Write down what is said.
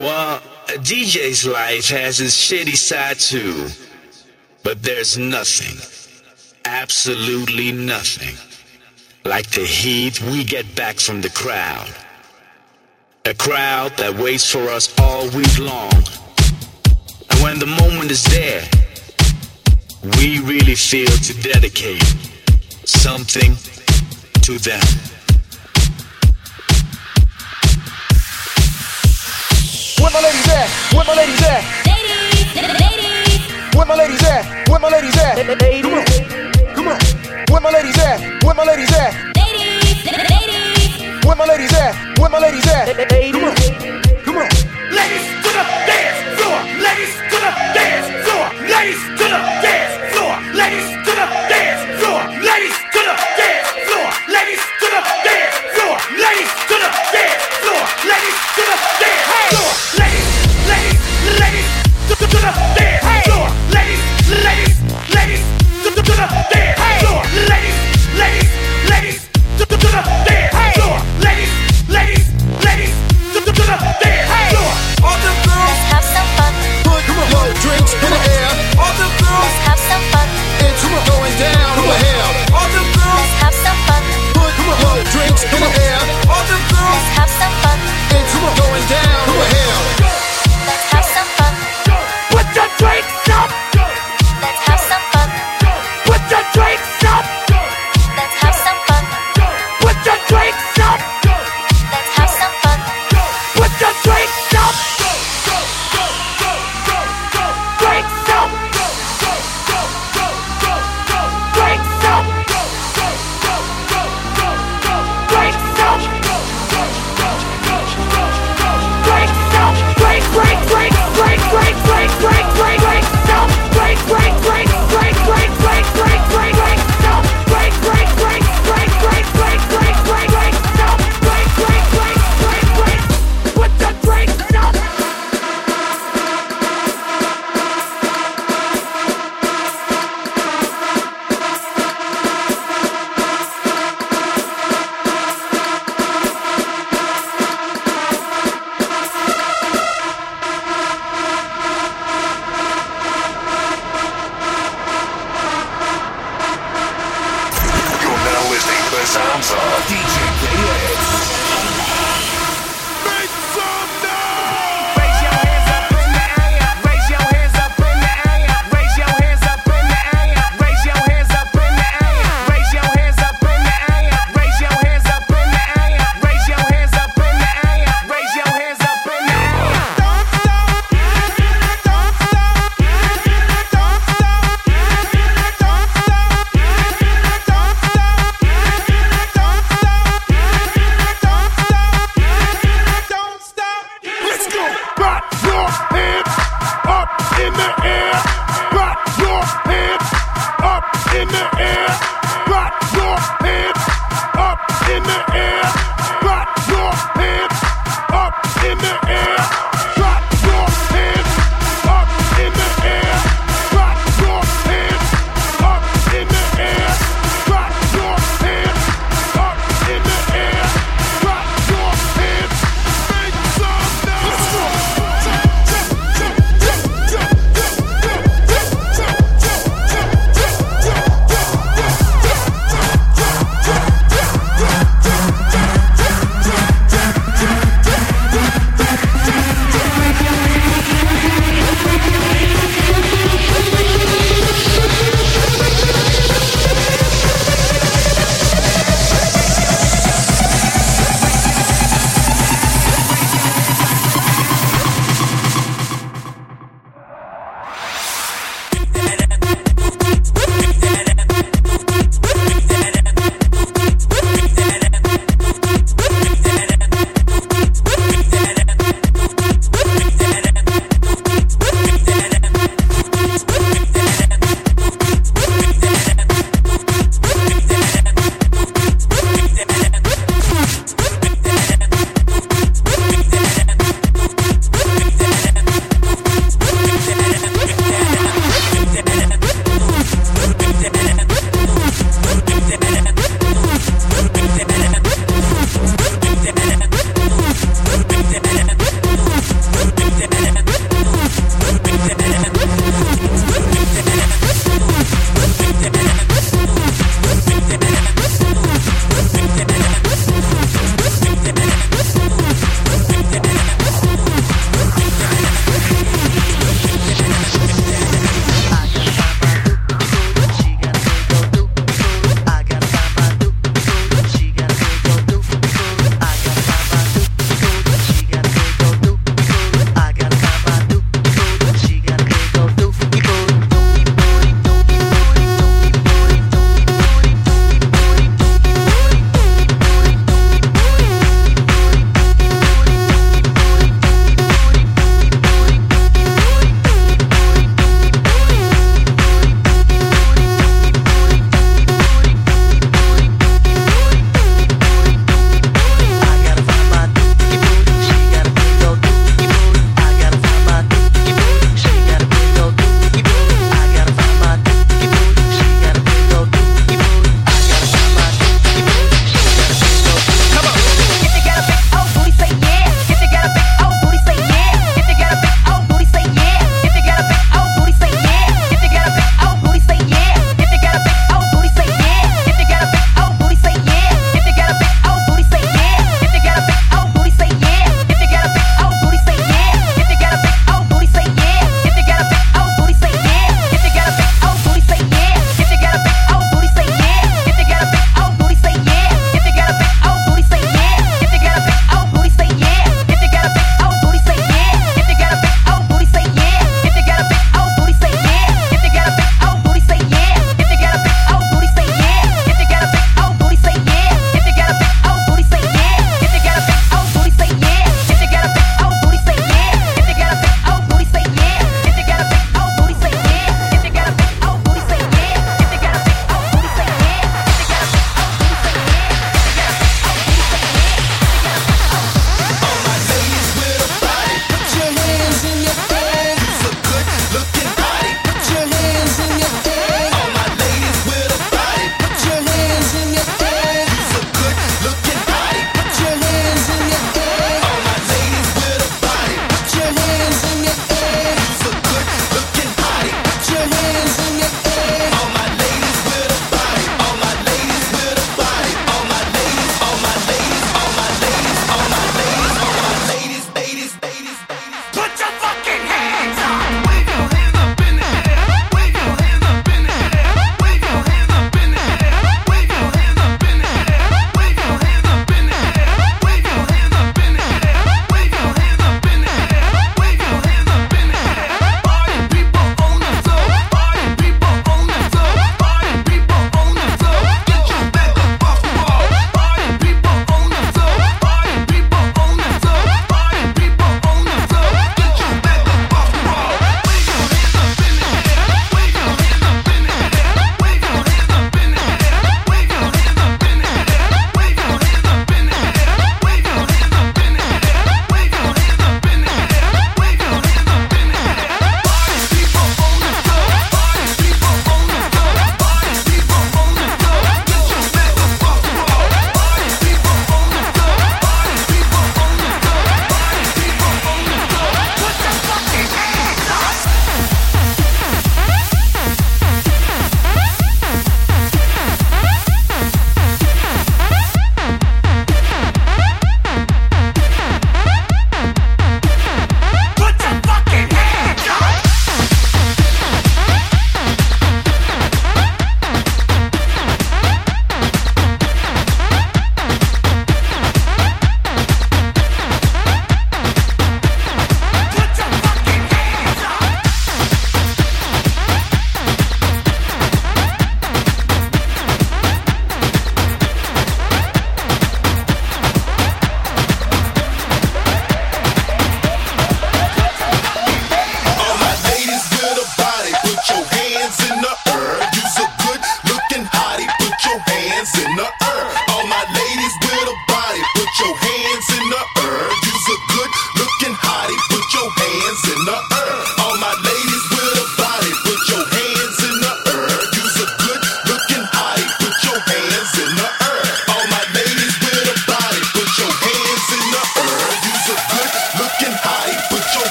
Well, a DJ's life has its shitty side too, but there's nothing, absolutely nothing, like the heat we get back from the crowd. A crowd that waits for us all week long. And when the moment is there, we really feel to dedicate something to them. Where my ladies at? Where my ladies at? Ladies, ladies. Where my ladies at? Where my ladies at? Come on, come on. Where my ladies at? Where my ladies at? Ladies, ladies. Where my ladies at? Where my ladies at? Come on, come on. Ladies to the dance floor. Ladies to the dance floor. Ladies to the dance floor. Ladies to the dance floor. Ladies to the dance floor. Ladies to the dance floor. Ladies to the dance floor. Ladies to the